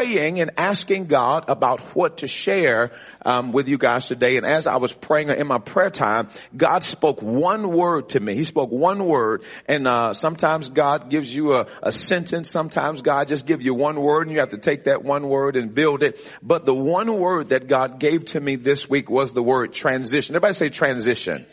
Praying and asking God about what to share um, with you guys today. And as I was praying in my prayer time, God spoke one word to me. He spoke one word, and uh, sometimes God gives you a, a sentence. Sometimes God just gives you one word, and you have to take that one word and build it. But the one word that God gave to me this week was the word transition. Everybody say transition.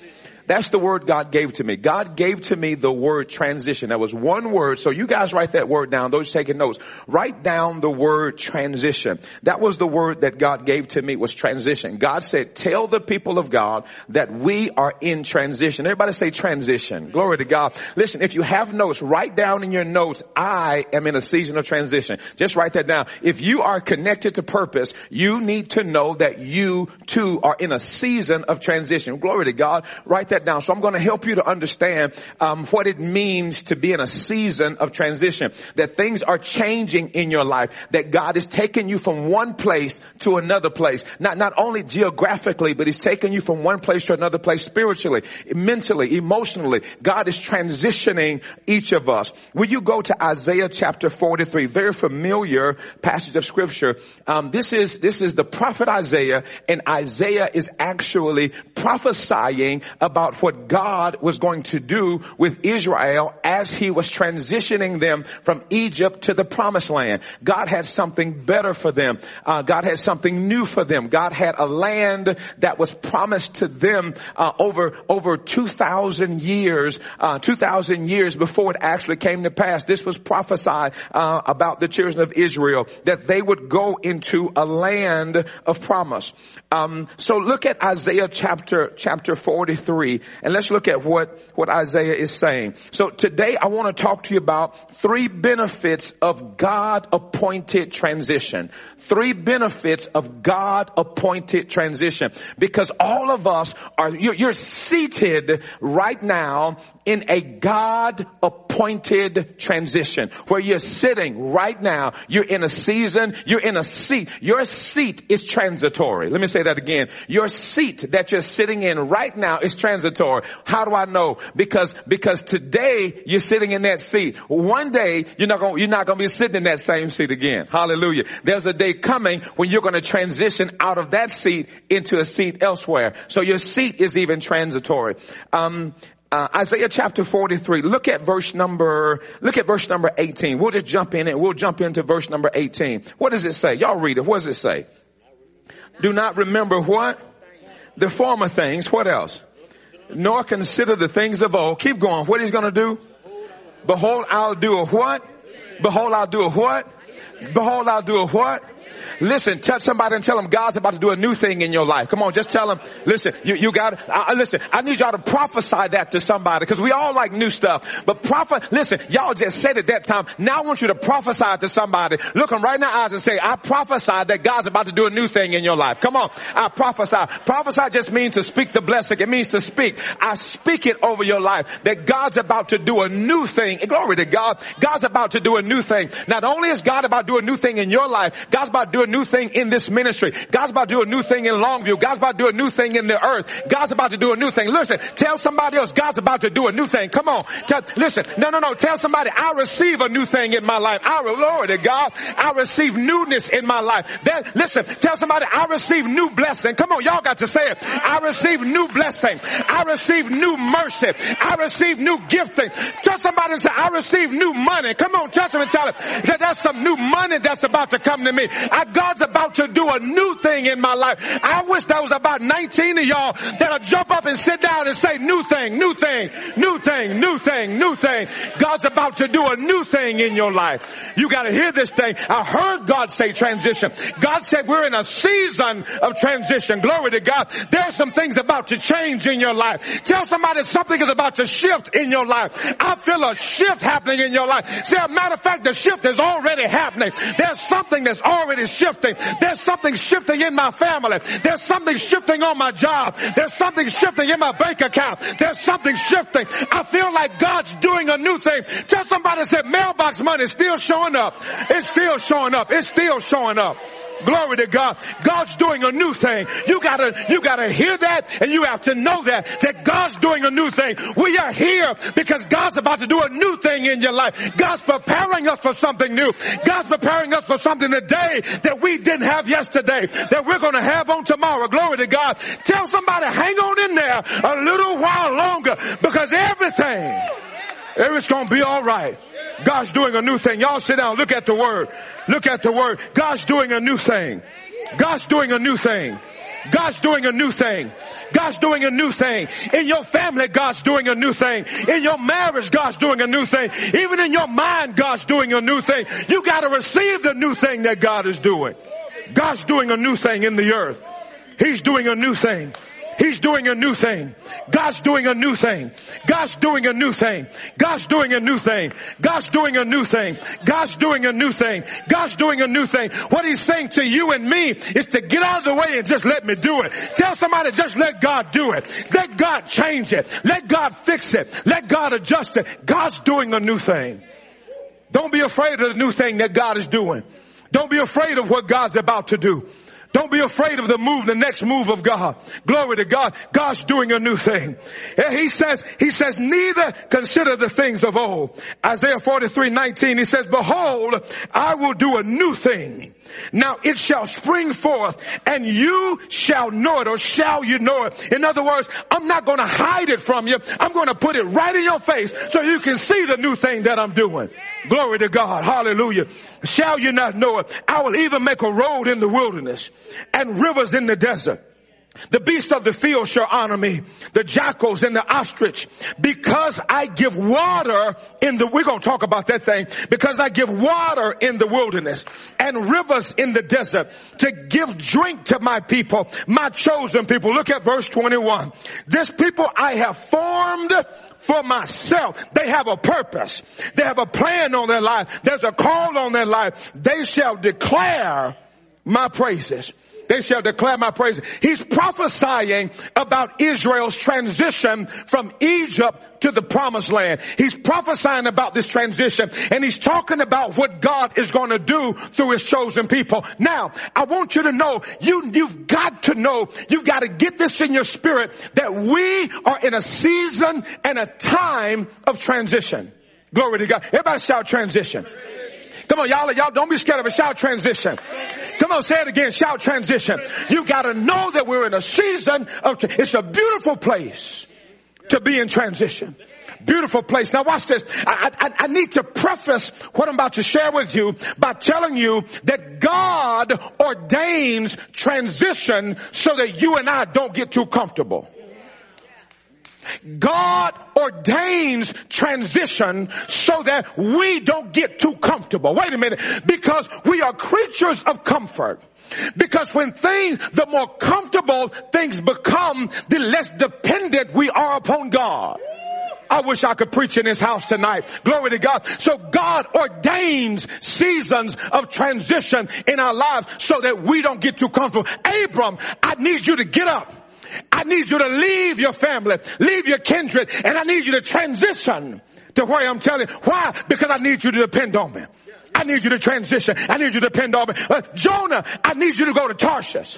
That's the word God gave to me. God gave to me the word transition. That was one word. So you guys write that word down. Those taking notes, write down the word transition. That was the word that God gave to me was transition. God said, tell the people of God that we are in transition. Everybody say transition. Glory to God. Listen, if you have notes, write down in your notes, I am in a season of transition. Just write that down. If you are connected to purpose, you need to know that you too are in a season of transition. Glory to God. Write that that down. So I'm going to help you to understand um, what it means to be in a season of transition. That things are changing in your life. That God is taking you from one place to another place. Not not only geographically, but He's taking you from one place to another place spiritually, mentally, emotionally. God is transitioning each of us. Will you go to Isaiah chapter 43? Very familiar passage of scripture. Um, this is this is the prophet Isaiah, and Isaiah is actually prophesying about about what God was going to do with Israel as he was transitioning them from Egypt to the promised land. God had something better for them. Uh, God had something new for them. God had a land that was promised to them uh, over over 2,000 years, uh, 2,000 years before it actually came to pass. This was prophesied uh, about the children of Israel that they would go into a land of promise. Um, so look at Isaiah chapter chapter 43 and let's look at what, what Isaiah is saying. So today I want to talk to you about three benefits of God appointed transition. Three benefits of God appointed transition. Because all of us are, you're, you're seated right now in a God appointed transition where you're sitting right now. You're in a season. You're in a seat. Your seat is transitory. Let me say that again. Your seat that you're sitting in right now is transitory. How do I know? Because, because today you're sitting in that seat. One day you're not going, you're not going to be sitting in that same seat again. Hallelujah. There's a day coming when you're going to transition out of that seat into a seat elsewhere. So your seat is even transitory. Um, uh, Isaiah chapter 43. Look at verse number, look at verse number 18. We'll just jump in and we'll jump into verse number 18. What does it say? Y'all read it. What does it say? Do not remember what? The former things. What else? Nor consider the things of old. Keep going. What he's gonna do? Behold, I'll do a what? Behold, I'll do a what? Behold, I'll do a what? Listen, touch somebody and tell them God's about to do a new thing in your life. Come on, just tell them, listen, you, you got, uh, listen, I need y'all to prophesy that to somebody because we all like new stuff. But prophet, listen, y'all just said it that time. Now I want you to prophesy to somebody. Look them right in the eyes and say, I prophesy that God's about to do a new thing in your life. Come on, I prophesy. Prophesy just means to speak the blessing. It means to speak. I speak it over your life that God's about to do a new thing. Glory to God. God's about to do a new thing. Not only is God about to do a new thing in your life, God's about to do a new thing in this ministry. God's about to do a new thing in Longview. God's about to do a new thing in the earth. God's about to do a new thing. Listen, tell somebody else God's about to do a new thing. Come on. Tell, listen, no, no, no. Tell somebody I receive a new thing in my life. I, Lord to God, I receive newness in my life. Then, listen, tell somebody I receive new blessing. Come on, y'all got to say it. I receive new blessing. I receive new mercy. I receive new gifting. Tell somebody and say, I receive new money. Come on, touch them and tell them that that's some new money that's about to come to me. I, God's about to do a new thing in my life. I wish there was about 19 of y'all that'll jump up and sit down and say new thing, new thing, new thing, new thing, new thing. God's about to do a new thing in your life. You gotta hear this thing. I heard God say transition. God said we're in a season of transition. Glory to God. There are some things about to change in your life. Tell somebody something is about to shift in your life. I feel a shift happening in your life. See, a matter of fact, the shift is already happening. There's something that's already already shifting. There's something shifting in my family. There's something shifting on my job. There's something shifting in my bank account. There's something shifting. I feel like God's doing a new thing. Just somebody said mailbox money is still showing up. It's still showing up. It's still showing up. Glory to God. God's doing a new thing. You gotta, you gotta hear that and you have to know that, that God's doing a new thing. We are here because God's about to do a new thing in your life. God's preparing us for something new. God's preparing us for something today that we didn't have yesterday, that we're gonna have on tomorrow. Glory to God. Tell somebody, hang on in there a little while longer because everything, everything's gonna be alright. God's doing a new thing. Y'all sit down. Look at the word. Look at the word. God's doing a new thing. God's doing a new thing. God's doing a new thing. God's doing a new thing. In your family, God's doing a new thing. In your marriage, God's doing a new thing. Even in your mind, God's doing a new thing. You gotta receive the new thing that God is doing. God's doing a new thing in the earth. He's doing a new thing. He's doing a new thing. God's doing a new thing. God's doing a new thing. God's doing a new thing. God's doing a new thing. God's doing a new thing. God's doing a new thing. What he's saying to you and me is to get out of the way and just let me do it. Tell somebody just let God do it. Let God change it. Let God fix it. Let God adjust it. God's doing a new thing. Don't be afraid of the new thing that God is doing. Don't be afraid of what God's about to do. Don't be afraid of the move, the next move of God. Glory to God. God's doing a new thing. He says, he says, neither consider the things of old. Isaiah 43, 19, he says, behold, I will do a new thing. Now it shall spring forth and you shall know it or shall you know it. In other words, I'm not going to hide it from you. I'm going to put it right in your face so you can see the new thing that I'm doing. Glory to God. Hallelujah. Shall you not know it? I will even make a road in the wilderness and rivers in the desert. The beasts of the field shall honor me, the jackals and the ostrich, because I give water in the, we're gonna talk about that thing, because I give water in the wilderness and rivers in the desert to give drink to my people, my chosen people. Look at verse 21. This people I have formed for myself. They have a purpose. They have a plan on their life. There's a call on their life. They shall declare my praises. They shall declare my praises. He's prophesying about Israel's transition from Egypt to the promised land. He's prophesying about this transition and he's talking about what God is going to do through his chosen people. Now, I want you to know, you, you've got to know, you've got to get this in your spirit that we are in a season and a time of transition. Glory to God. Everybody shout transition. Come on, y'all, y'all don't be scared of a shout transition. Come on, say it again, shout transition. You gotta know that we're in a season of, it's a beautiful place to be in transition. Beautiful place. Now watch this. I, I, I need to preface what I'm about to share with you by telling you that God ordains transition so that you and I don't get too comfortable. God ordains transition so that we don't get too comfortable. Wait a minute. Because we are creatures of comfort. Because when things, the more comfortable things become, the less dependent we are upon God. I wish I could preach in this house tonight. Glory to God. So God ordains seasons of transition in our lives so that we don't get too comfortable. Abram, I need you to get up. I need you to leave your family, leave your kindred, and I need you to transition to where I'm telling you. Why? Because I need you to depend on me. I need you to transition. I need you to depend on me. Uh, Jonah, I need you to go to Tarshish.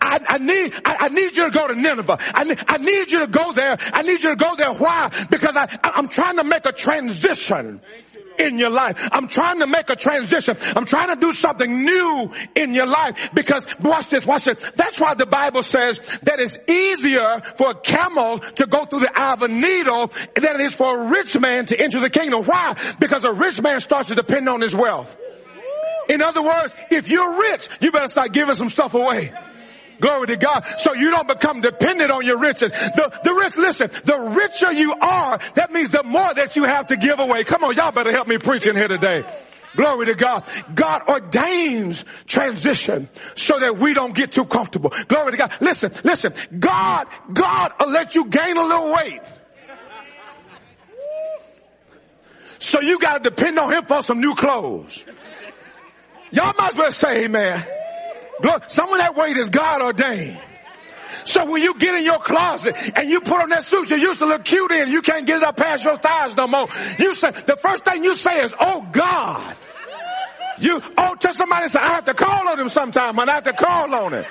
I, I need, I, I, need you to go to Nineveh. I need, I need you to go there. I need you to go there. Why? Because I, I'm trying to make a transition in your life. I'm trying to make a transition. I'm trying to do something new in your life because watch this, watch this. That's why the Bible says that it's easier for a camel to go through the eye of a needle than it is for a rich man to enter the kingdom. Why? Because a rich man starts to depend on his wealth. In other words, if you're rich, you better start giving some stuff away. Glory to God. So you don't become dependent on your riches. The, the rich, listen, the richer you are, that means the more that you have to give away. Come on, y'all better help me preach in here today. Glory to God. God ordains transition so that we don't get too comfortable. Glory to God. Listen, listen. God, God will let you gain a little weight. So you gotta depend on Him for some new clothes. Y'all might as well say amen. Some of that weight is God ordained. So when you get in your closet and you put on that suit you used to look cute in, you can't get it up past your thighs no more. You say, the first thing you say is, oh God. You, oh, tell somebody say, I have to call on him sometime and I have to call on him.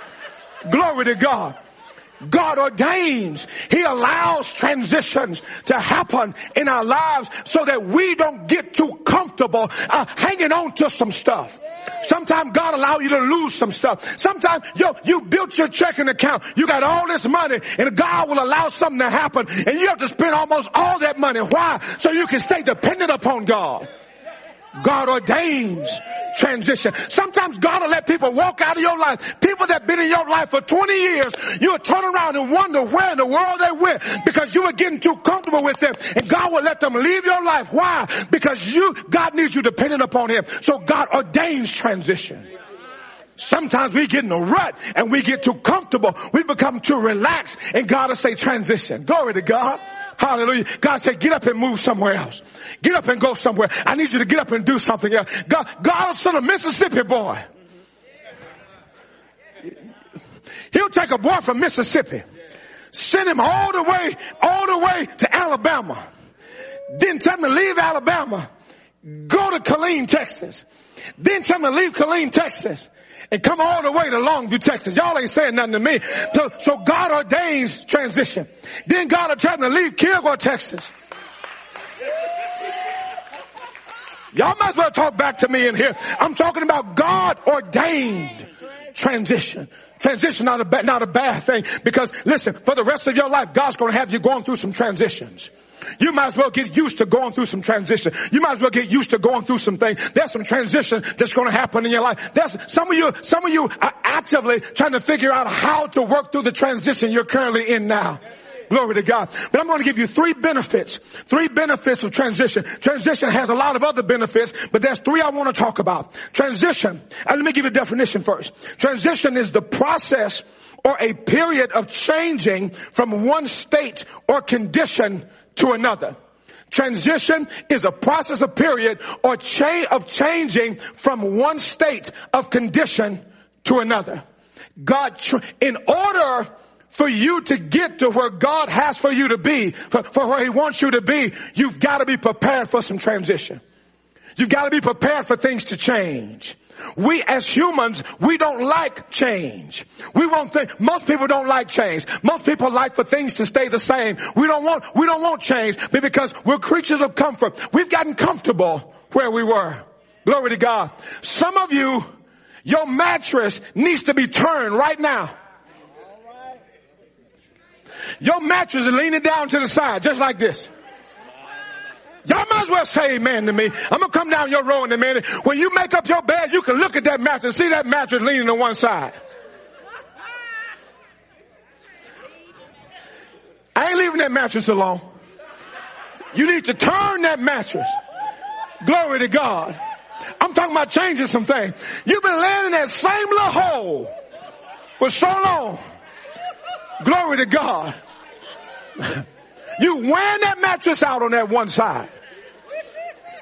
Glory to God. God ordains. He allows transitions to happen in our lives so that we don't get too comfortable uh, hanging on to some stuff. Sometimes God allow you to lose some stuff. Sometimes yo, you built your checking account. You got all this money and God will allow something to happen and you have to spend almost all that money. Why? So you can stay dependent upon God. God ordains transition. Sometimes God will let people walk out of your life. People that been in your life for 20 years, you'll turn around and wonder where in the world they went because you were getting too comfortable with them. And God will let them leave your life. Why? Because you, God needs you dependent upon Him. So God ordains transition. Sometimes we get in a rut and we get too comfortable. We become too relaxed and God will say transition. Glory to God. Hallelujah. God said, get up and move somewhere else. Get up and go somewhere. I need you to get up and do something else. God, God send a Mississippi boy. He'll take a boy from Mississippi, send him all the way, all the way to Alabama. Then tell him to leave Alabama, go to Killeen, Texas. Then tell him to leave Killeen, Texas and come all the way to Longview, Texas. Y'all ain't saying nothing to me. So, so God ordains transition. Then God him to leave Kilgore, Texas. Y'all might as well talk back to me in here. I'm talking about God ordained transition. Transition not a bad, not a bad thing because listen, for the rest of your life, God's going to have you going through some transitions. You might as well get used to going through some transition. You might as well get used to going through some things. There's some transition that's going to happen in your life. There's some of you, some of you are actively trying to figure out how to work through the transition you're currently in now. Glory to God. But I'm going to give you three benefits. Three benefits of transition. Transition has a lot of other benefits, but there's three I want to talk about. Transition. And let me give you a definition first. Transition is the process or a period of changing from one state or condition to another. Transition is a process of period or chain of changing from one state of condition to another. God, in order for you to get to where God has for you to be, for, for where He wants you to be, you've got to be prepared for some transition. You've got to be prepared for things to change. We as humans, we don't like change. We won't think, most people don't like change. Most people like for things to stay the same. We don't want, we don't want change because we're creatures of comfort. We've gotten comfortable where we were. Glory to God. Some of you, your mattress needs to be turned right now. Your mattress is leaning down to the side, just like this. Y'all might as well say amen to me. I'm gonna come down your road in a minute. When you make up your bed, you can look at that mattress, and see that mattress leaning to one side. I ain't leaving that mattress alone. You need to turn that mattress. Glory to God. I'm talking about changing some things. You've been laying in that same little hole for so long. Glory to God. You wearing that mattress out on that one side.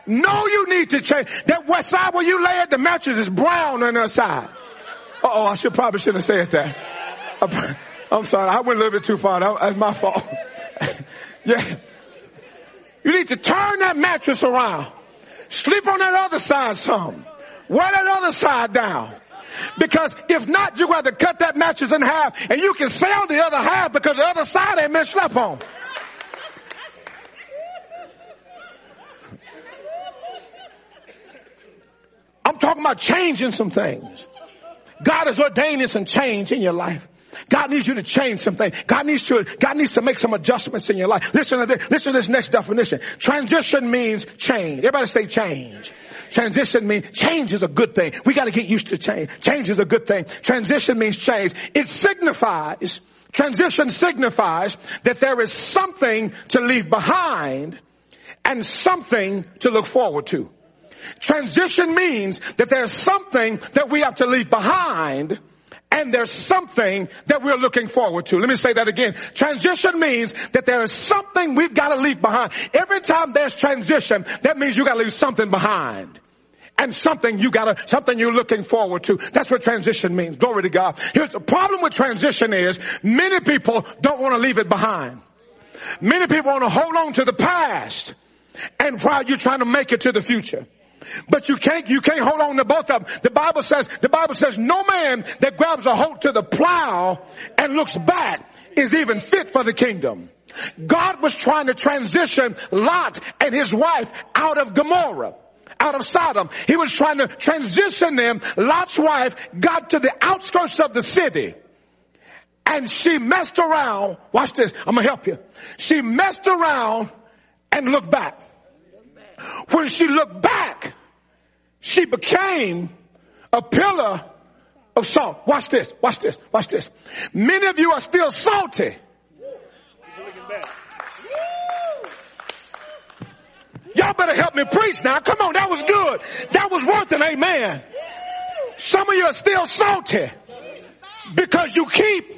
No, you need to change. That west side where you lay it, the mattress is brown on that side. Oh, I should probably shouldn't have said that. I'm sorry, I went a little bit too far. That's my fault. yeah. You need to turn that mattress around. Sleep on that other side some. Wear that other side down. Because if not, you're going to cut that mattress in half and you can sell the other half because the other side ain't been slept on. I'm talking about changing some things. God is ordaining some change in your life. God needs you to change something. God needs to, God needs to make some adjustments in your life. Listen to this, listen to this next definition. Transition means change. Everybody say change. Transition means change is a good thing. We got to get used to change. Change is a good thing. Transition means change. It signifies, transition signifies that there is something to leave behind and something to look forward to. Transition means that there's something that we have to leave behind and there's something that we're looking forward to. Let me say that again. Transition means that there is something we've got to leave behind. Every time there's transition, that means you got to leave something behind. and something you gotta, something you're looking forward to. That's what transition means. Glory to God. Here's the problem with transition is many people don't want to leave it behind. Many people want to hold on to the past and while you're trying to make it to the future. But you can't, you can't hold on to both of them. The Bible says, the Bible says no man that grabs a hold to the plow and looks back is even fit for the kingdom. God was trying to transition Lot and his wife out of Gomorrah out of Sodom. He was trying to transition them. Lot's wife got to the outskirts of the city and she messed around. Watch this. I'm going to help you. She messed around and looked back. When she looked back, she became a pillar of salt. Watch this. Watch this. Watch this. Many of you are still salty. Y'all better help me preach now. Come on, that was good. That was worth an amen. Some of you are still salty because you keep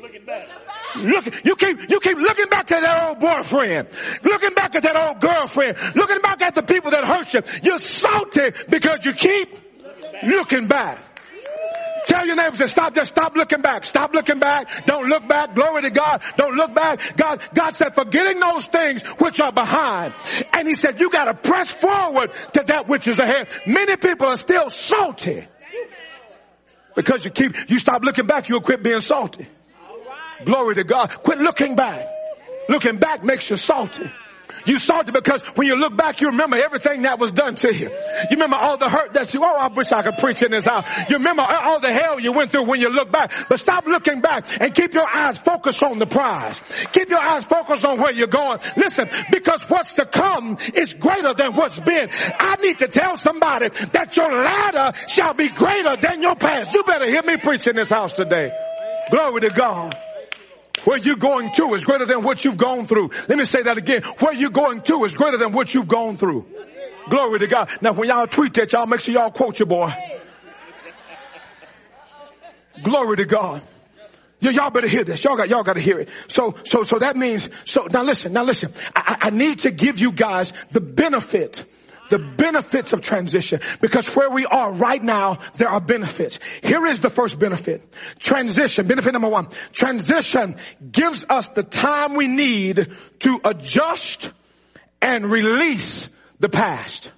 looking, you keep, you keep looking back at that old boyfriend, looking back at that old girlfriend, looking back at the people that hurt you. You're salty because you keep looking back. Tell your neighbors to stop, just stop looking back. Stop looking back. Don't look back. Glory to God. Don't look back. God, God said, forgetting those things which are behind. And he said, you gotta press forward to that which is ahead. Many people are still salty. Because you keep, you stop looking back, you'll quit being salty. Glory to God. Quit looking back. Looking back makes you salty. You salty because when you look back, you remember everything that was done to you. You remember all the hurt that you, oh, I wish I could preach in this house. You remember all the hell you went through when you look back. But stop looking back and keep your eyes focused on the prize. Keep your eyes focused on where you're going. Listen, because what's to come is greater than what's been. I need to tell somebody that your ladder shall be greater than your past. You better hear me preach in this house today. Glory to God. Where you're going to is greater than what you've gone through. Let me say that again. Where you're going to is greater than what you've gone through. Glory to God. Now when y'all tweet that, y'all make sure y'all quote your boy. Glory to God. Y'all better hear this. Y'all got, y'all got to hear it. So, so, so that means, so now listen, now listen. I, I need to give you guys the benefit the benefits of transition because where we are right now, there are benefits. Here is the first benefit. Transition. Benefit number one. Transition gives us the time we need to adjust and release the past.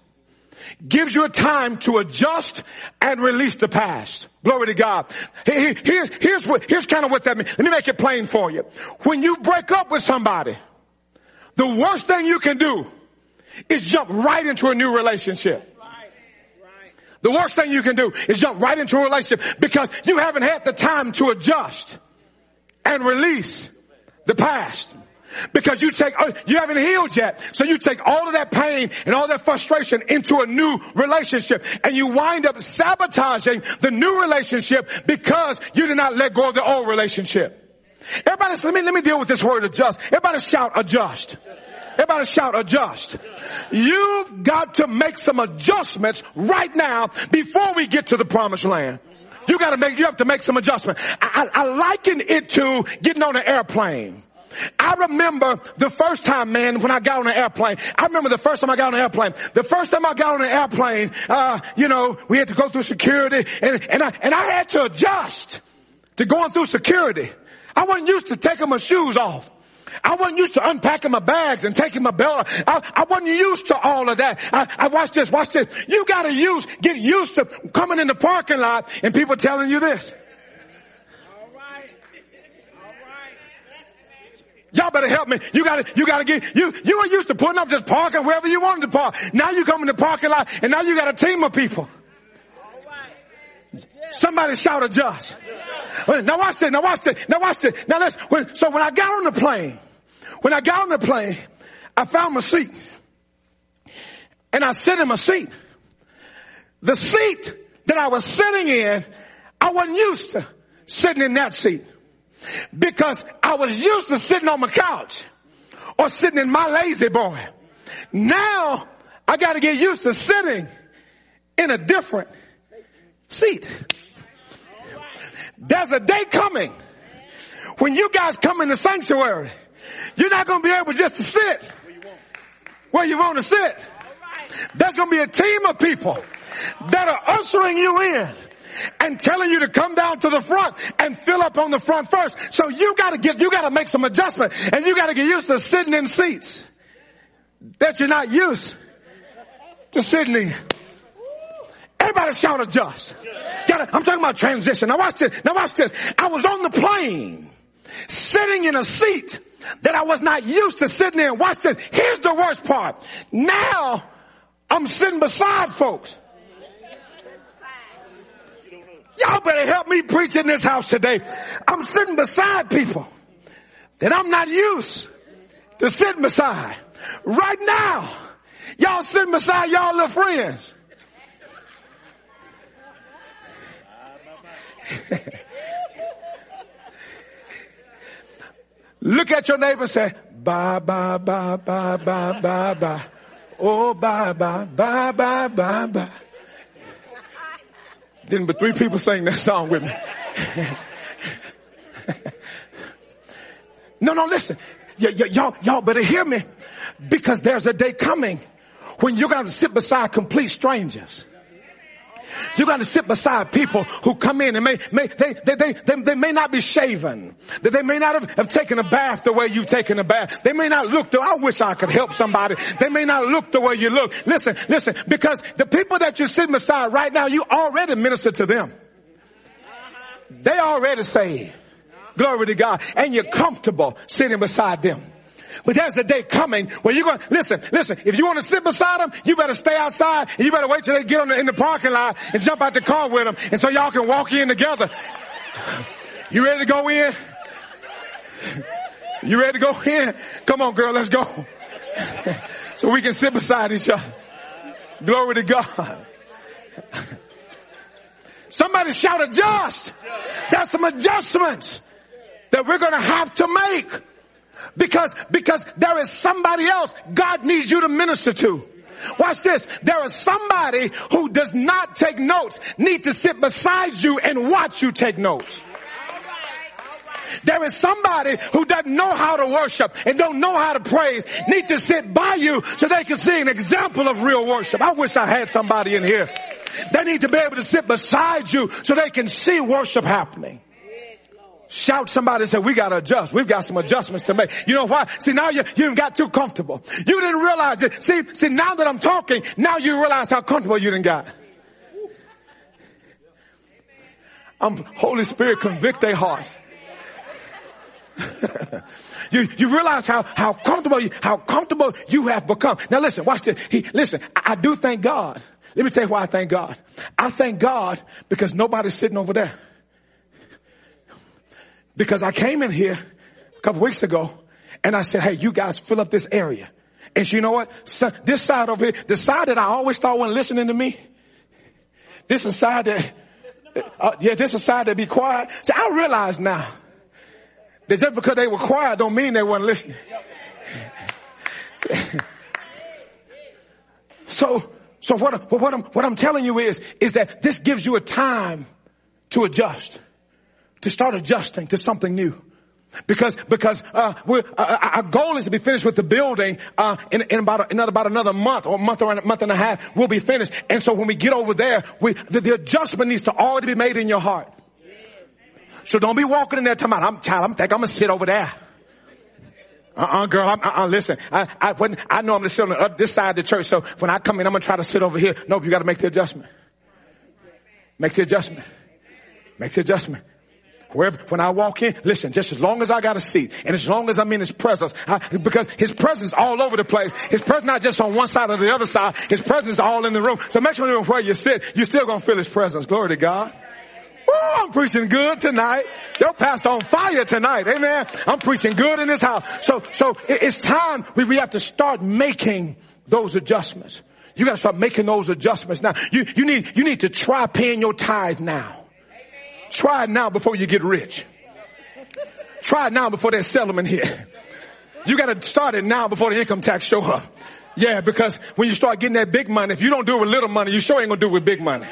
Gives you a time to adjust and release the past. Glory to God. Here's, here's what, here's kind of what that means. Let me make it plain for you. When you break up with somebody, the worst thing you can do is jump right into a new relationship. The worst thing you can do is jump right into a relationship because you haven't had the time to adjust and release the past. Because you take, uh, you haven't healed yet. So you take all of that pain and all that frustration into a new relationship and you wind up sabotaging the new relationship because you did not let go of the old relationship. Everybody, let me, let me deal with this word adjust. Everybody shout adjust. Everybody shout adjust. You've got to make some adjustments right now before we get to the promised land. You gotta make, you have to make some adjustment. I, I, I liken it to getting on an airplane. I remember the first time, man, when I got on an airplane. I remember the first time I got on an airplane. The first time I got on an airplane, uh, you know, we had to go through security and, and I, and I had to adjust to going through security. I wasn't used to taking my shoes off. I wasn't used to unpacking my bags and taking my belt. I, I wasn't used to all of that. I, I watch this, watch this. You gotta use, get used to coming in the parking lot and people telling you this. Y'all better help me. You gotta, you gotta get, you, you were used to putting up just parking wherever you wanted to park. Now you come in the parking lot and now you got a team of people. Somebody shout adjust. Now watch this. Now watch this. Now watch this. Now let's, when, so when I got on the plane, when I got on the plane, I found my seat. And I sit in my seat. The seat that I was sitting in, I wasn't used to sitting in that seat. Because I was used to sitting on my couch or sitting in my La-Z-Boy. Now I gotta get used to sitting in a different seat. There's a day coming when you guys come in the sanctuary. You're not going to be able just to sit where you want to sit. There's going to be a team of people that are ushering you in and telling you to come down to the front and fill up on the front first. So you gotta get, you gotta make some adjustment and you gotta get used to sitting in seats that you're not used to sitting in. Everybody shout adjust. Gotta, I'm talking about transition. Now watch this. Now watch this. I was on the plane sitting in a seat that I was not used to sitting in. Watch this. Here's the worst part. Now I'm sitting beside folks. Y'all better help me preach in this house today. I'm sitting beside people that I'm not used to sitting beside. Right now, y'all sitting beside y'all little friends. Look at your neighbor and say, bye, bye, bye, bye, bye, bye, bye. Oh, bye, bye, bye, bye, bye, bye. Then, but three people sang that song with me. no, no, listen. Y- y- y'all, y'all better hear me because there's a day coming when you're going to sit beside complete strangers. You're going to sit beside people who come in and may, may they, they, they, they, they may not be shaven. That they may not have, have taken a bath the way you've taken a bath. They may not look the, I wish I could help somebody. They may not look the way you look. Listen, listen, because the people that you're sitting beside right now, you already minister to them. They already saved. Glory to God. And you're comfortable sitting beside them. But there's a day coming where you're going to, listen, listen, if you want to sit beside them, you better stay outside and you better wait till they get the, in the parking lot and jump out the car with them and so y'all can walk in together. You ready to go in? You ready to go in? Come on girl, let's go. so we can sit beside each other. Glory to God. Somebody shout adjust. That's some adjustments that we're going to have to make. Because, because there is somebody else God needs you to minister to. Watch this. There is somebody who does not take notes need to sit beside you and watch you take notes. There is somebody who doesn't know how to worship and don't know how to praise need to sit by you so they can see an example of real worship. I wish I had somebody in here. They need to be able to sit beside you so they can see worship happening. Shout somebody and say, we gotta adjust. We've got some adjustments to make. You know why? See, now you, you got too comfortable. You didn't realize it. See, see, now that I'm talking, now you realize how comfortable you didn't got. I'm, Holy Spirit convict their hearts. you, you realize how, how comfortable you, how comfortable you have become. Now listen, watch this. He, listen, I, I do thank God. Let me tell you why I thank God. I thank God because nobody's sitting over there. Because I came in here a couple weeks ago and I said, hey, you guys fill up this area. And so you know what? So, this side over here, the side that I always thought wasn't listening to me, this is side that, uh, yeah, this is side that be quiet. See, I realize now that just because they were quiet don't mean they weren't listening. So, so what, what I'm, what I'm telling you is, is that this gives you a time to adjust to start adjusting to something new. Because, because, uh, uh, our goal is to be finished with the building, uh, in, in about another, about another month or a month or a month and a half, we'll be finished. And so when we get over there, we, the, the adjustment needs to already be made in your heart. So don't be walking in there talking about, I'm, child, I'm think I'm gonna sit over there. Uh-uh, girl, I'm, uh-uh, listen, I, I, when, I know I'm gonna sit on the, uh, this side of the church, so when I come in, I'm gonna try to sit over here. Nope, you gotta make the adjustment. Make the adjustment. Make the adjustment. Wherever, when I walk in, listen, just as long as I got a seat and as long as I'm in his presence, I, because his presence all over the place. His presence not just on one side or the other side. His presence all in the room. So make sure where you sit, you're still gonna feel his presence. Glory to God. Ooh, I'm preaching good tonight. Your pastor on fire tonight. Amen. I'm preaching good in this house. So, so it's time we, we have to start making those adjustments. You gotta start making those adjustments now. You, you need, you need to try paying your tithe now. Try it now before you get rich. Try it now before there's settlement here. You gotta start it now before the income tax show up. Yeah, because when you start getting that big money, if you don't do it with little money, you sure ain't gonna do it with big money.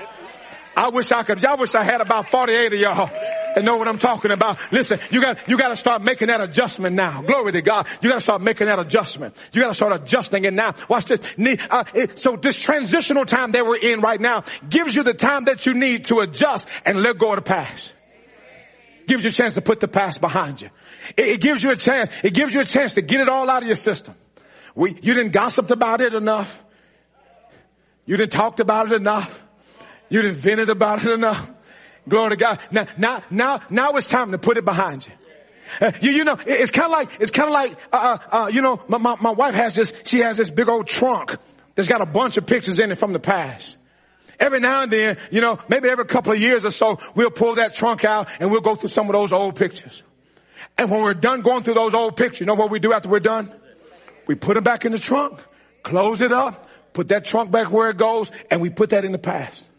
I wish I could, y'all wish I had about 48 of y'all. They know what I'm talking about. Listen, you got, you got to start making that adjustment now. Glory to God. You got to start making that adjustment. You got to start adjusting it now. Watch this. Uh, so this transitional time that we're in right now gives you the time that you need to adjust and let go of the past. Gives you a chance to put the past behind you. It, it gives you a chance. It gives you a chance to get it all out of your system. We, you didn't gossiped about it enough. You didn't talked about it enough. You didn't vented about it enough. Glory to God. Now, now, now, now it's time to put it behind you. Uh, you, you know, it's kind of like, it's kind of like, uh, uh, uh, you know, my, my, my wife has this, she has this big old trunk that's got a bunch of pictures in it from the past. Every now and then, you know, maybe every couple of years or so, we'll pull that trunk out and we'll go through some of those old pictures. And when we're done going through those old pictures, you know what we do after we're done? We put them back in the trunk, close it up, put that trunk back where it goes, and we put that in the past.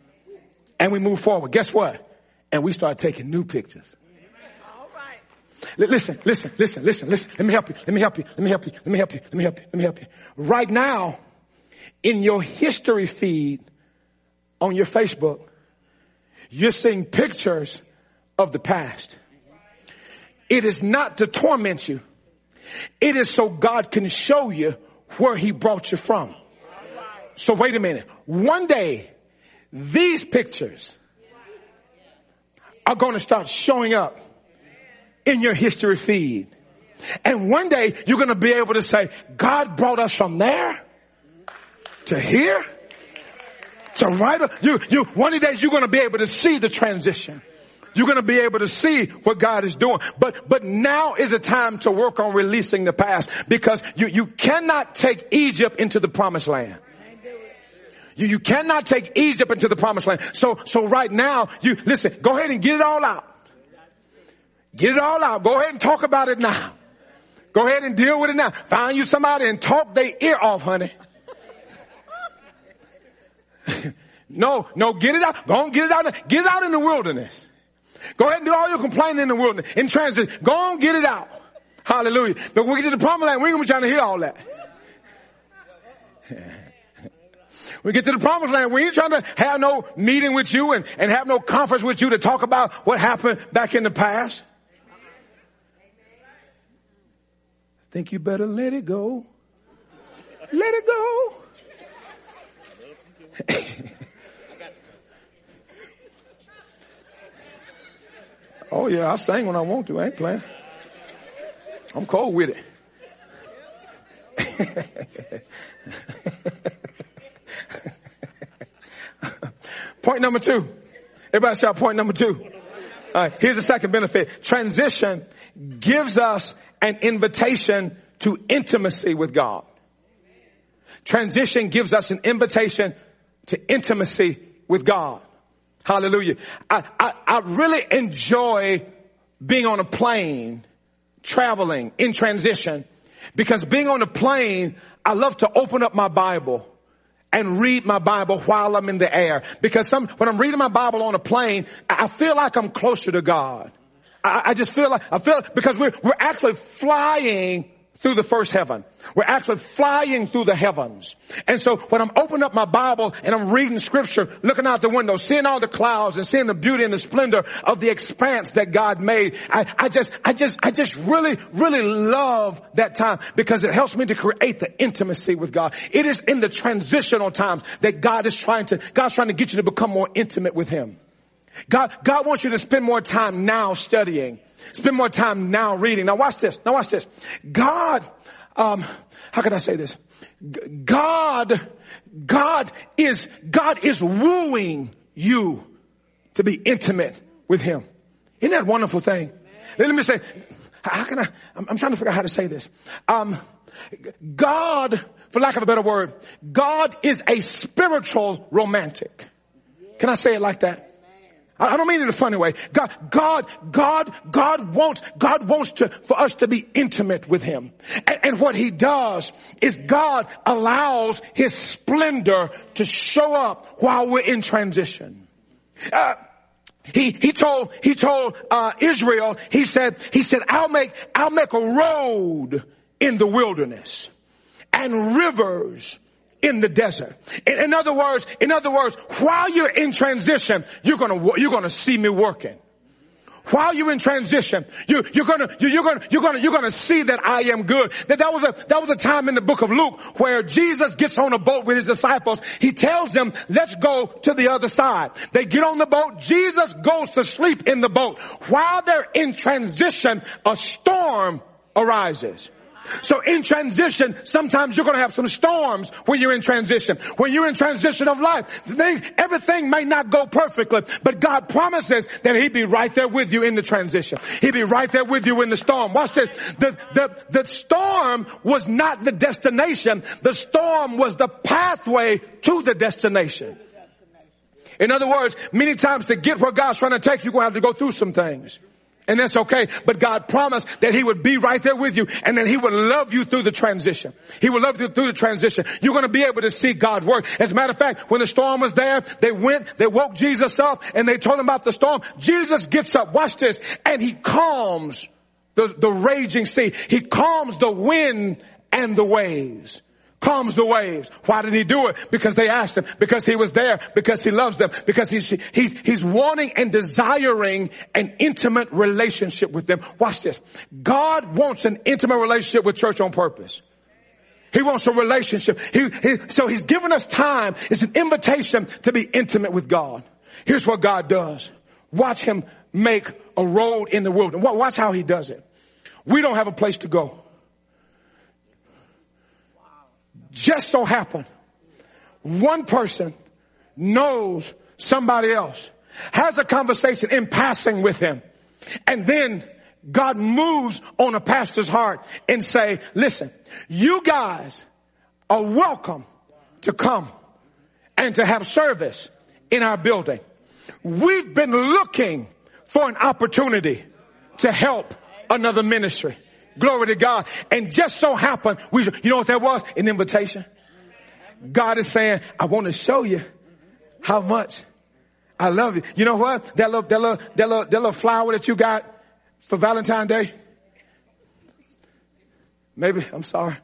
And we move forward. Guess what? And we start taking new pictures. All right. Listen, listen, listen, listen, listen. Let me help you. Let me help you. Let me help you. Let me help you. Let me help you. Let me help you. Right now, in your history feed on your Facebook, you're seeing pictures of the past. It is not to torment you. It is so God can show you where he brought you from. So wait a minute. One day, these pictures are going to start showing up in your history feed. And one day you're going to be able to say, God brought us from there to here to right. You, you, one of these days you're going to be able to see the transition. You're going to be able to see what God is doing. But, but now is a time to work on releasing the past because you, you cannot take Egypt into the promised land. You, you cannot take Egypt into the promised land. So, so right now, you, listen, go ahead and get it all out. Get it all out. Go ahead and talk about it now. Go ahead and deal with it now. Find you somebody and talk their ear off, honey. no, no, get it out. Go and get it out. Get it out in the wilderness. Go ahead and do all your complaining in the wilderness. In transit, go on, get it out. Hallelujah. But we get to the promised land, we ain't gonna be trying to hear all that. we get to the promised land, we ain't trying to have no meeting with you and, and have no conference with you to talk about what happened back in the past. I think you better let it go. Let it go. oh yeah, I sing when I want to. I ain't playing. I'm cold with it. Point number two. Everybody shout point number two. All right, here's the second benefit. Transition gives us an invitation to intimacy with God. Transition gives us an invitation to intimacy with God. Hallelujah. I, I, I really enjoy being on a plane, traveling in transition, because being on a plane, I love to open up my Bible and read my Bible while I'm in the air. Because some, when I'm reading my Bible on a plane, I feel like I'm closer to God. I, I just feel like, I feel, because we're, we're actually flying through the first heaven. We're actually flying through the heavens. And so when I'm opening up my Bible and I'm reading scripture, looking out the window, seeing all the clouds and seeing the beauty and the splendor of the expanse that God made, I, I just, I just, I just really, really love that time because it helps me to create the intimacy with God. It is in the transitional times that God is trying to, God's trying to get you to become more intimate with Him. God, God wants you to spend more time now studying. Spend more time now reading. Now watch this. Now watch this. God, um, how can I say this? God, God is, God is wooing you to be intimate with Him. Isn't that wonderful thing? Let me say, how can I, I'm, I'm trying to figure out how to say this. Um, God, for lack of a better word, God is a spiritual romantic. Can I say it like that? I don't mean it in a funny way. God, God, God, God wants, God wants to, for us to be intimate with Him. And, and what He does is God allows His splendor to show up while we're in transition. Uh, he, he told, he told, uh, Israel, he said, he said, I'll make, I'll make a road in the wilderness and rivers in the desert. In, in, other words, in other words, while you're in transition, you're gonna, you're gonna see me working. while you're in transition, you, you're gonna, you, you're gonna, you're gonna, you're gonna see that I am good. That that was a, that was a time in the book of Luke where Jesus gets on a boat with his disciples. He tells them, let's go to the other side. They get on the boat. Jesus goes to sleep in the boat. While they're in transition, a storm arises. So in transition, sometimes you're going to have some storms when you're in transition. When you're in transition of life, things, everything may not go perfectly, but God promises that He'd be right there with you in the transition. He'd be right there with you in the storm. Watch this. The, the, the storm was not the destination. The storm was the pathway to the destination. In other words, many times to get where God's trying to take you, you're going to have to go through some things. And that's okay. But God promised that He would be right there with you and that He would love you through the transition. He would love you through the transition. You're going to be able to see God work. As a matter of fact, when the storm was there, they went, they woke Jesus up and they told him about the storm. Jesus gets up, watch this, and He calms the, the raging sea. He calms the wind and the waves calms the waves. Why did he do it? Because they asked him. Because he was there. Because he loves them. Because he's, he's, he's wanting and desiring an intimate relationship with them. Watch this. God wants an intimate relationship with church on purpose. He wants a relationship. He, he, so he's given us time. It's an invitation to be intimate with God. Here's what God does. Watch him make a road in the wilderness. Watch how he does it. We don't have a place to go. Just so happen one person knows somebody else, has a conversation in passing with him, and then God moves on a pastor's heart and say, listen, you guys are welcome to come and to have service in our building. We've been looking for an opportunity to help another ministry. Glory to God. And just so happened, we, you know what that was? An invitation. God is saying, I want to show you how much I love you. You know what? That little, that little, that little, that little flower that you got for Valentine's Day. Maybe, I'm sorry.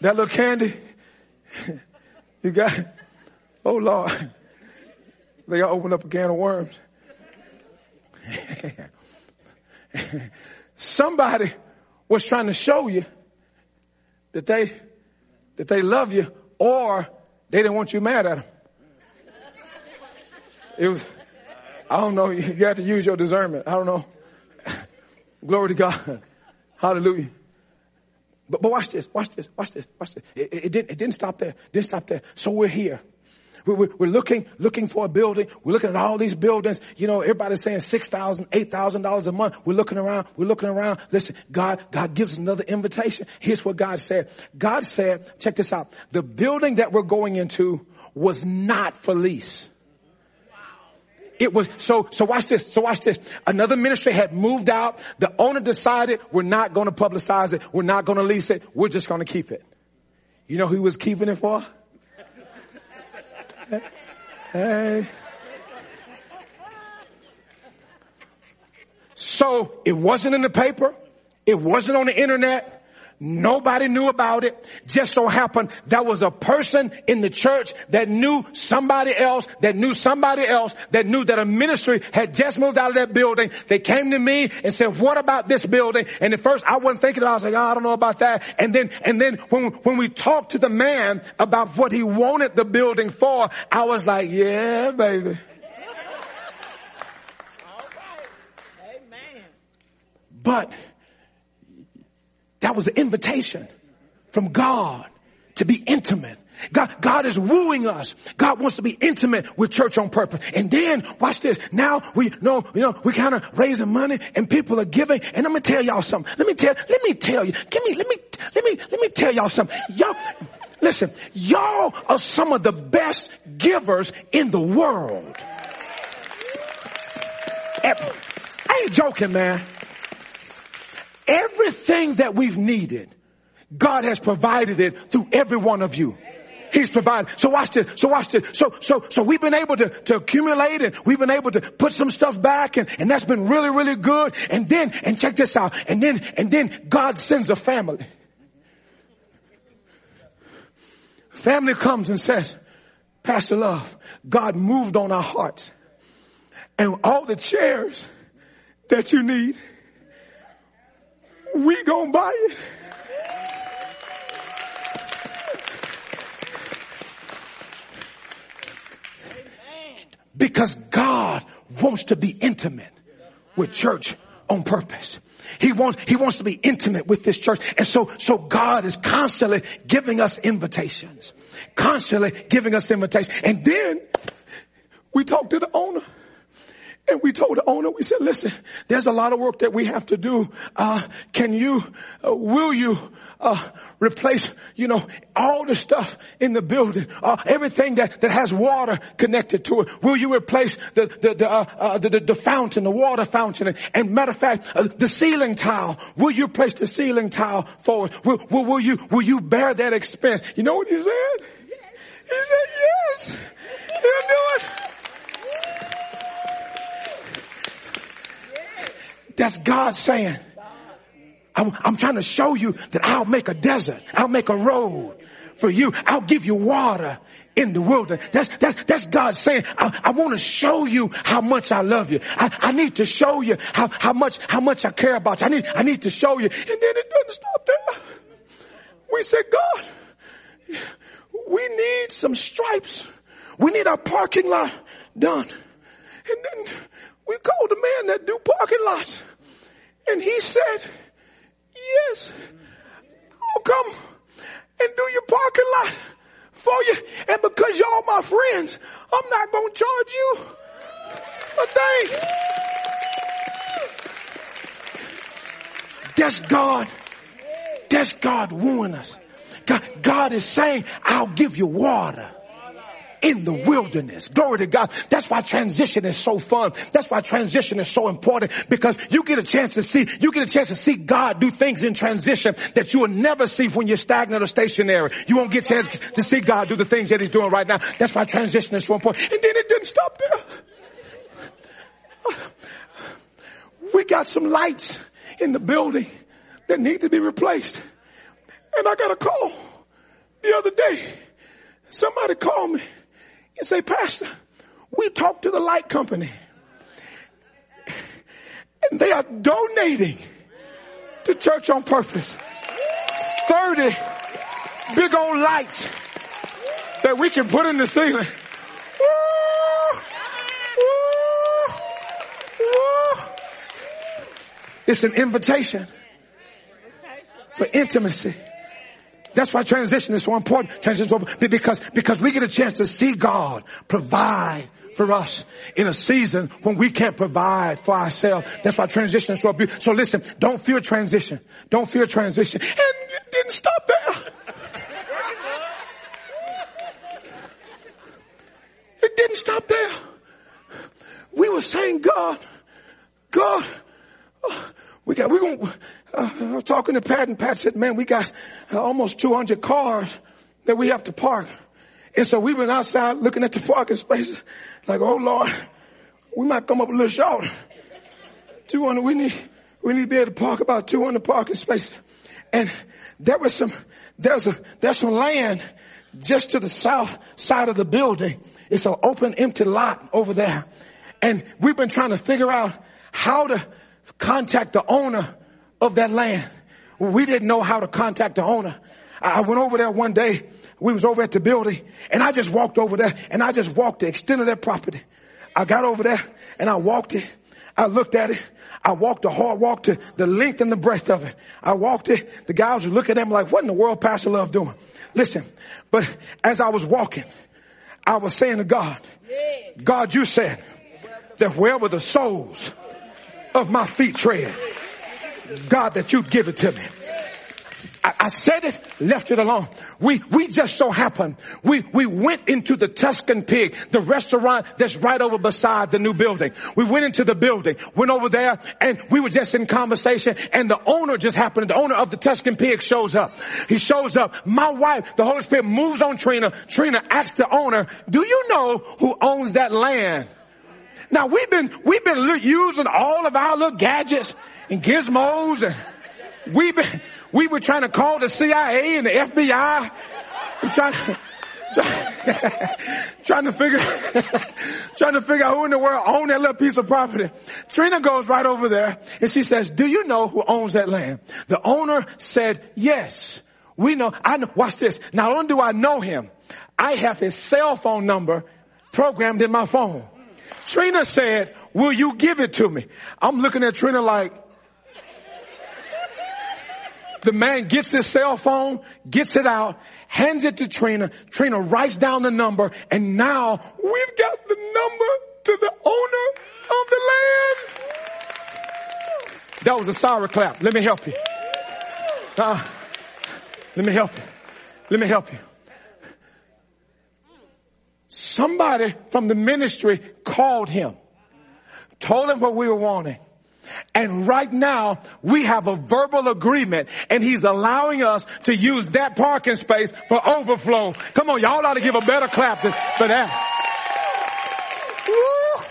that little candy you got. Oh Lord. They all open up a can of worms. Somebody was trying to show you that they, that they love you or they didn't want you mad at them. It was, I don't know, you have to use your discernment. I don't know. Glory to God. Hallelujah. But, but watch this, watch this, watch this, watch this. It, it, it, didn't, it didn't stop there. Didn't stop there. So we're here. We're, looking, looking for a building. We're looking at all these buildings. You know, everybody's saying $6,000, $8,000 a month. We're looking around. We're looking around. Listen, God, God gives another invitation. Here's what God said. God said, check this out. The building that we're going into was not for lease. It was, so, so watch this, so watch this. Another ministry had moved out. The owner decided we're not going to publicize it. We're not going to lease it. We're just going to keep it. You know who was keeping it for? Hey. So it wasn't in the paper. It wasn't on the internet. Nobody knew about it. Just so happened that was a person in the church that knew somebody else, that knew somebody else, that knew that a ministry had just moved out of that building. They came to me and said, what about this building? And at first I wasn't thinking, I was like, oh, I don't know about that. And then, and then when, when we talked to the man about what he wanted the building for, I was like, yeah, baby. Okay. Amen. But that was an invitation from God to be intimate. God, God is wooing us. God wants to be intimate with church on purpose. And then watch this. Now we know, you know, we kind of raising money and people are giving. And I'm going to tell y'all something. Let me tell, let me tell you, give me, let me, let me, let me tell y'all something. Y'all, listen, y'all are some of the best givers in the world. I ain't joking, man. Everything that we've needed, God has provided it through every one of you. He's provided. So watch this. So watch this. So, so, so we've been able to, to accumulate and we've been able to put some stuff back and, and that's been really, really good. And then, and check this out. And then, and then God sends a family. Family comes and says, Pastor Love, God moved on our hearts and all the chairs that you need. We gonna buy it. Because God wants to be intimate with church on purpose. He wants, he wants to be intimate with this church. And so, so God is constantly giving us invitations, constantly giving us invitations. And then we talk to the owner. And we told the owner, we said, listen, there's a lot of work that we have to do. Uh, can you, uh, will you, uh, replace, you know, all the stuff in the building, uh, everything that, that has water connected to it? Will you replace the, the, the, uh, uh, the, the, the, fountain, the water fountain? And, and matter of fact, the ceiling tile, will you place the ceiling tile forward? Will, will, will you, will you bear that expense? You know what he said? He said, yes, he'll do it. That's God saying, I'm, I'm, trying to show you that I'll make a desert. I'll make a road for you. I'll give you water in the wilderness. That's, that's, that's God saying, I, I want to show you how much I love you. I, I need to show you how, how much, how much I care about you. I need, I need to show you. And then it doesn't stop there. We said, God, we need some stripes. We need our parking lot done. And then we called the man that do parking lots. And he said, yes, I'll come and do your parking lot for you. And because y'all my friends, I'm not going to charge you a thing. That's God. That's God wooing us. God, God is saying, I'll give you water in the wilderness. Glory to God. That's why transition is so fun. That's why transition is so important because you get a chance to see, you get a chance to see God do things in transition that you will never see when you're stagnant or stationary. You won't get a chance to see God do the things that he's doing right now. That's why transition is so important. And then it didn't stop there. We got some lights in the building that need to be replaced. And I got a call the other day. Somebody called me and say, Pastor, we talked to the light company and they are donating to church on purpose. 30 big old lights that we can put in the ceiling. It's an invitation for intimacy. That's why transition is so important. Transition because, because we get a chance to see God provide for us in a season when we can't provide for ourselves. That's why transition is so beautiful. So listen, don't fear transition. Don't fear transition. And it didn't stop there. It didn't stop there. We were saying, God, God, oh, we got, we're going, uh, I was talking to Pat and Pat said, man, we got uh, almost 200 cars that we have to park. And so we've been outside looking at the parking spaces like, oh Lord, we might come up a little short. 200, we need, we need to be able to park about 200 parking spaces. And there was some, there's a, there's some land just to the south side of the building. It's an open empty lot over there. And we've been trying to figure out how to contact the owner of that land. We didn't know how to contact the owner. I went over there one day. We was over at the building and I just walked over there and I just walked the extent of their property. I got over there and I walked it. I looked at it. I walked the hard walk to the length and the breadth of it. I walked it. The guys were looking at me like, what in the world Pastor Love doing? Listen, but as I was walking, I was saying to God, God, you said that wherever the soles of my feet tread, God, that you'd give it to me. I, I, said it, left it alone. We, we just so happened. We, we went into the Tuscan Pig, the restaurant that's right over beside the new building. We went into the building, went over there, and we were just in conversation, and the owner just happened, the owner of the Tuscan Pig shows up. He shows up. My wife, the Holy Spirit moves on Trina. Trina asks the owner, do you know who owns that land? Now we've been, we've been using all of our little gadgets and gizmos and we've been, we were trying to call the CIA and the FBI. We trying to, trying to figure, trying to figure out who in the world owned that little piece of property. Trina goes right over there and she says, do you know who owns that land? The owner said, yes, we know. I know. Watch this. Not only do I know him, I have his cell phone number programmed in my phone. Trina said, will you give it to me? I'm looking at Trina like, the man gets his cell phone, gets it out, hands it to Trina. Trina writes down the number and now we've got the number to the owner of the land. That was a sour clap. Let me help you. Uh, let me help you. Let me help you. Somebody from the ministry called him, told him what we were wanting. And right now we have a verbal agreement and he's allowing us to use that parking space for overflow. Come on, y'all ought to give a better clap than for that. Woo.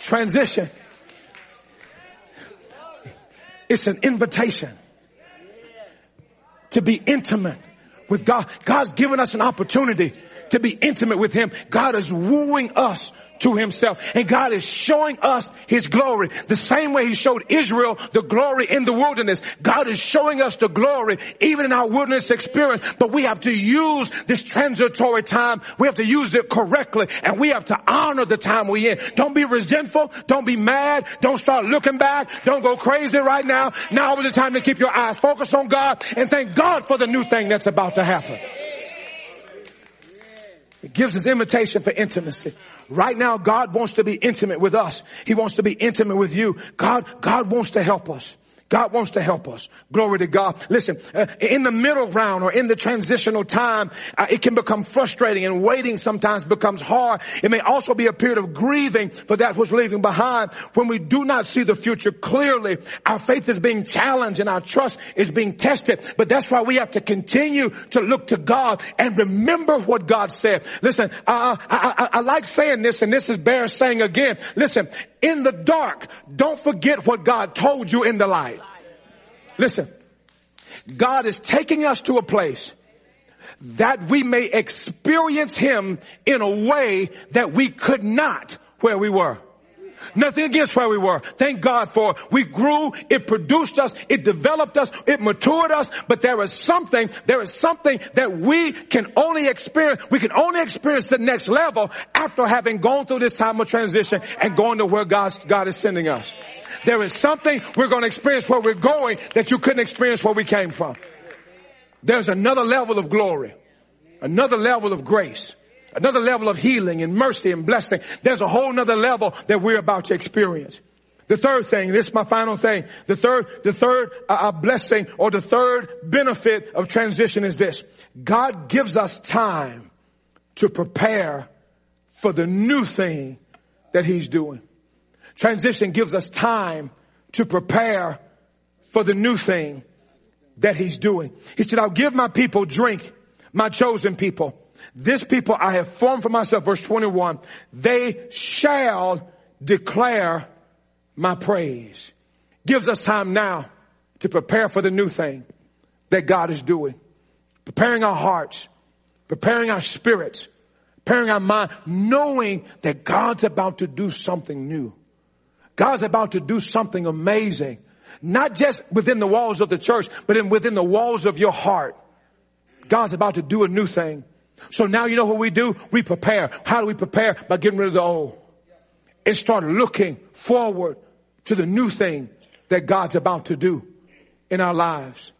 Transition. It's an invitation to be intimate with God. God's given us an opportunity to be intimate with Him. God is wooing us to himself. And God is showing us his glory. The same way he showed Israel the glory in the wilderness. God is showing us the glory even in our wilderness experience. But we have to use this transitory time. We have to use it correctly and we have to honor the time we're in. Don't be resentful. Don't be mad. Don't start looking back. Don't go crazy right now. Now is the time to keep your eyes focused on God and thank God for the new thing that's about to happen. Gives us invitation for intimacy. Right now, God wants to be intimate with us. He wants to be intimate with you. God, God wants to help us. God wants to help us. Glory to God. Listen, uh, in the middle ground or in the transitional time, uh, it can become frustrating and waiting sometimes becomes hard. It may also be a period of grieving for that which leaving behind. When we do not see the future clearly, our faith is being challenged and our trust is being tested. But that's why we have to continue to look to God and remember what God said. Listen, uh, I, I, I like saying this and this is bear saying again. Listen, in the dark, don't forget what God told you in the light. Listen, God is taking us to a place that we may experience Him in a way that we could not where we were. Nothing against where we were. Thank God for it. we grew, it produced us, it developed us, it matured us, but there is something, there is something that we can only experience, we can only experience the next level after having gone through this time of transition and going to where God, God is sending us. There is something we're going to experience where we're going that you couldn't experience where we came from. There's another level of glory, another level of grace another level of healing and mercy and blessing. There's a whole nother level that we're about to experience. The third thing, this is my final thing. The third, the third uh, uh, blessing or the third benefit of transition is this. God gives us time to prepare for the new thing that he's doing. Transition gives us time to prepare for the new thing that he's doing. He said, I'll give my people drink, my chosen people this people I have formed for myself, verse 21, they shall declare my praise. Gives us time now to prepare for the new thing that God is doing. Preparing our hearts, preparing our spirits, preparing our mind, knowing that God's about to do something new. God's about to do something amazing. Not just within the walls of the church, but in within the walls of your heart. God's about to do a new thing. So now you know what we do? We prepare. How do we prepare? By getting rid of the old. And start looking forward to the new thing that God's about to do in our lives.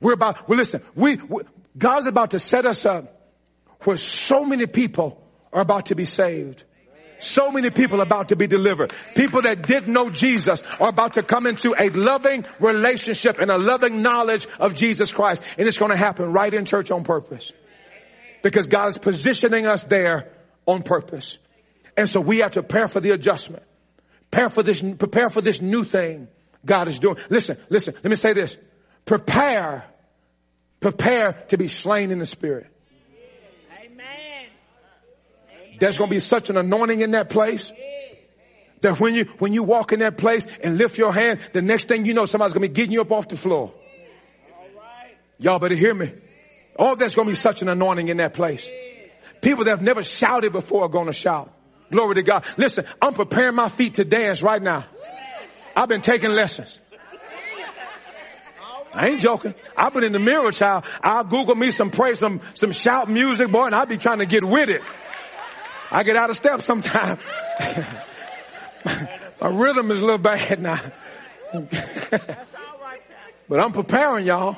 We're about, well listen, we, we God's about to set us up where so many people are about to be saved. So many people about to be delivered. People that didn't know Jesus are about to come into a loving relationship and a loving knowledge of Jesus Christ. And it's going to happen right in church on purpose because God is positioning us there on purpose. And so we have to prepare for the adjustment. Prepare for this, prepare for this new thing God is doing. Listen, listen, let me say this. Prepare, prepare to be slain in the spirit. Amen. There's going to be such an anointing in that place that when you, when you walk in that place and lift your hand, the next thing you know, somebody's going to be getting you up off the floor. Y'all better hear me. Oh, there's going to be such an anointing in that place. People that have never shouted before are going to shout. Glory to God. Listen, I'm preparing my feet to dance right now. I've been taking lessons. I ain't joking. I've been in the mirror, child. I'll Google me some praise, some, some shout music, boy, and I'll be trying to get with it. I get out of step sometimes. My rhythm is a little bad now. but I'm preparing y'all.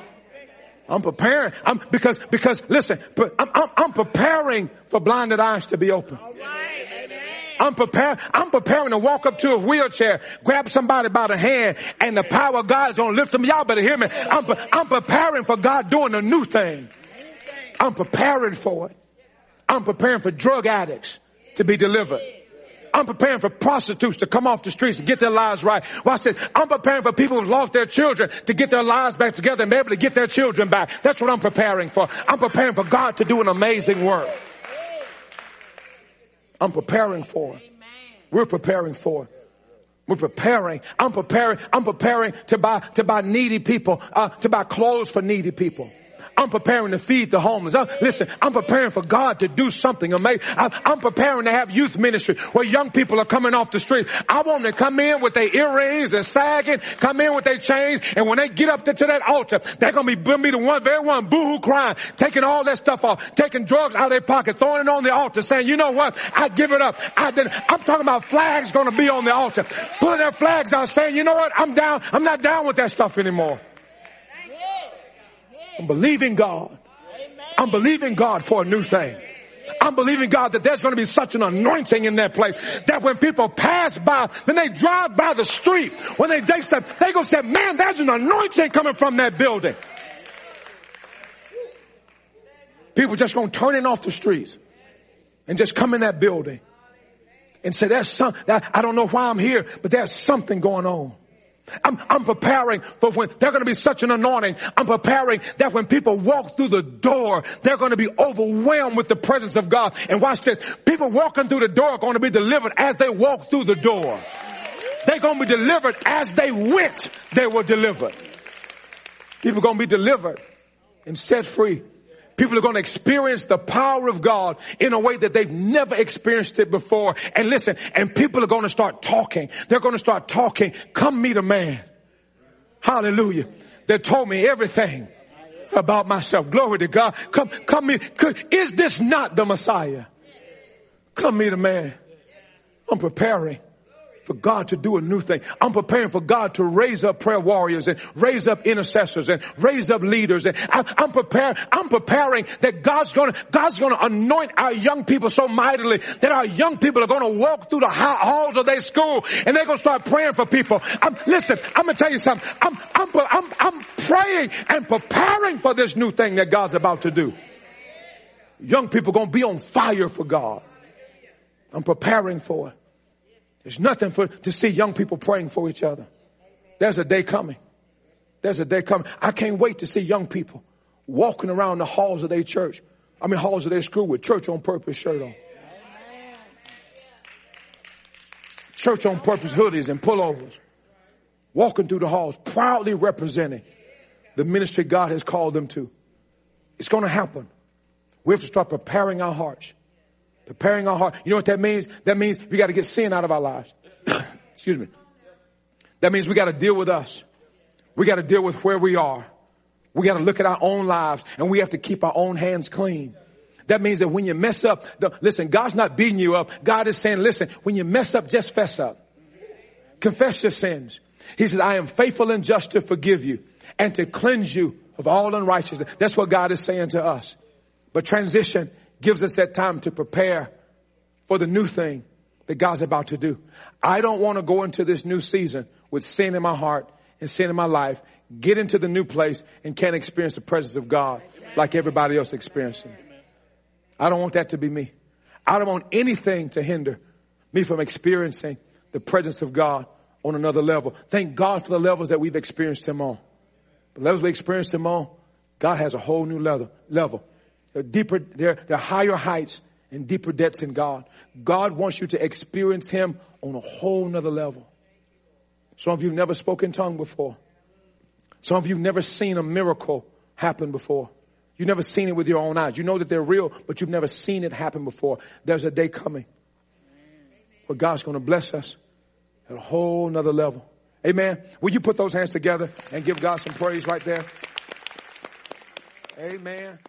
I'm preparing. I'm because because listen, I'm, I'm, I'm preparing for blinded eyes to be open. I'm preparing. I'm preparing to walk up to a wheelchair, grab somebody by the hand, and the power of God is going to lift them. Y'all better hear me. I'm, I'm preparing for God doing a new thing. I'm preparing for it. I'm preparing for drug addicts to be delivered. I'm preparing for prostitutes to come off the streets and get their lives right. Watch this. I'm preparing for people who've lost their children to get their lives back together and be able to get their children back. That's what I'm preparing for. I'm preparing for God to do an amazing work. I'm preparing for it. We're preparing for it. We're preparing. I'm preparing. I'm preparing to buy, to buy needy people, uh, to buy clothes for needy people. I'm preparing to feed the homeless. I, listen, I'm preparing for God to do something amazing. I, I'm preparing to have youth ministry where young people are coming off the street. I want them to come in with their earrings and sagging, come in with their chains, and when they get up to, to that altar, they're gonna be, be the one, very one, boohoo crying, taking all that stuff off, taking drugs out of their pocket, throwing it on the altar, saying, you know what? I give it up. I did. I'm talking about flags gonna be on the altar, pulling their flags out, saying, you know what? I'm down. I'm not down with that stuff anymore. I'm believing God. I'm believing God for a new thing. I'm believing God that there's going to be such an anointing in that place that when people pass by, when they drive by the street, when they, they step, they go say, man, there's an anointing coming from that building. People just going to turn it off the streets and just come in that building and say, there's some, I don't know why I'm here, but there's something going on. I'm, I'm preparing for when there's going to be such an anointing. I'm preparing that when people walk through the door, they're going to be overwhelmed with the presence of God. And watch this. People walking through the door are going to be delivered as they walk through the door. They're going to be delivered as they went. They were delivered. People are going to be delivered and set free People are going to experience the power of God in a way that they've never experienced it before. And listen, and people are going to start talking. They're going to start talking. Come meet a man. Hallelujah. That told me everything about myself. Glory to God. Come, come meet. Is this not the Messiah? Come meet a man. I'm preparing for God to do a new thing. I'm preparing for God to raise up prayer warriors and raise up intercessors and raise up leaders. And I'm, I'm preparing, I'm preparing that God's gonna, God's gonna anoint our young people so mightily that our young people are gonna walk through the halls of their school and they're gonna start praying for people. I'm, listen, I'm gonna tell you something. I'm, I'm, I'm, I'm praying and preparing for this new thing that God's about to do. Young people gonna be on fire for God. I'm preparing for it. There's nothing for, to see young people praying for each other. There's a day coming. There's a day coming. I can't wait to see young people walking around the halls of their church. I mean, halls of their school with church on purpose shirt on. Church on purpose hoodies and pullovers. Walking through the halls, proudly representing the ministry God has called them to. It's going to happen. We have to start preparing our hearts Preparing our heart. You know what that means? That means we got to get sin out of our lives. Excuse me. That means we got to deal with us. We got to deal with where we are. We got to look at our own lives and we have to keep our own hands clean. That means that when you mess up, listen, God's not beating you up. God is saying, listen, when you mess up, just fess up. Confess your sins. He says, I am faithful and just to forgive you and to cleanse you of all unrighteousness. That's what God is saying to us. But transition gives us that time to prepare for the new thing that God's about to do. I don't want to go into this new season with sin in my heart and sin in my life, get into the new place and can't experience the presence of God like everybody else experiencing. I don't want that to be me. I don't want anything to hinder me from experiencing the presence of God on another level. Thank God for the levels that we've experienced Him on. The levels we experienced Him on, God has a whole new level. level. They're deeper, they're, they're higher heights and deeper depths in God. God wants you to experience Him on a whole nother level. Some of you have never spoken tongue before. Some of you have never seen a miracle happen before. You've never seen it with your own eyes. You know that they're real, but you've never seen it happen before. There's a day coming where God's going to bless us at a whole nother level. Amen. Will you put those hands together and give God some praise right there? Amen.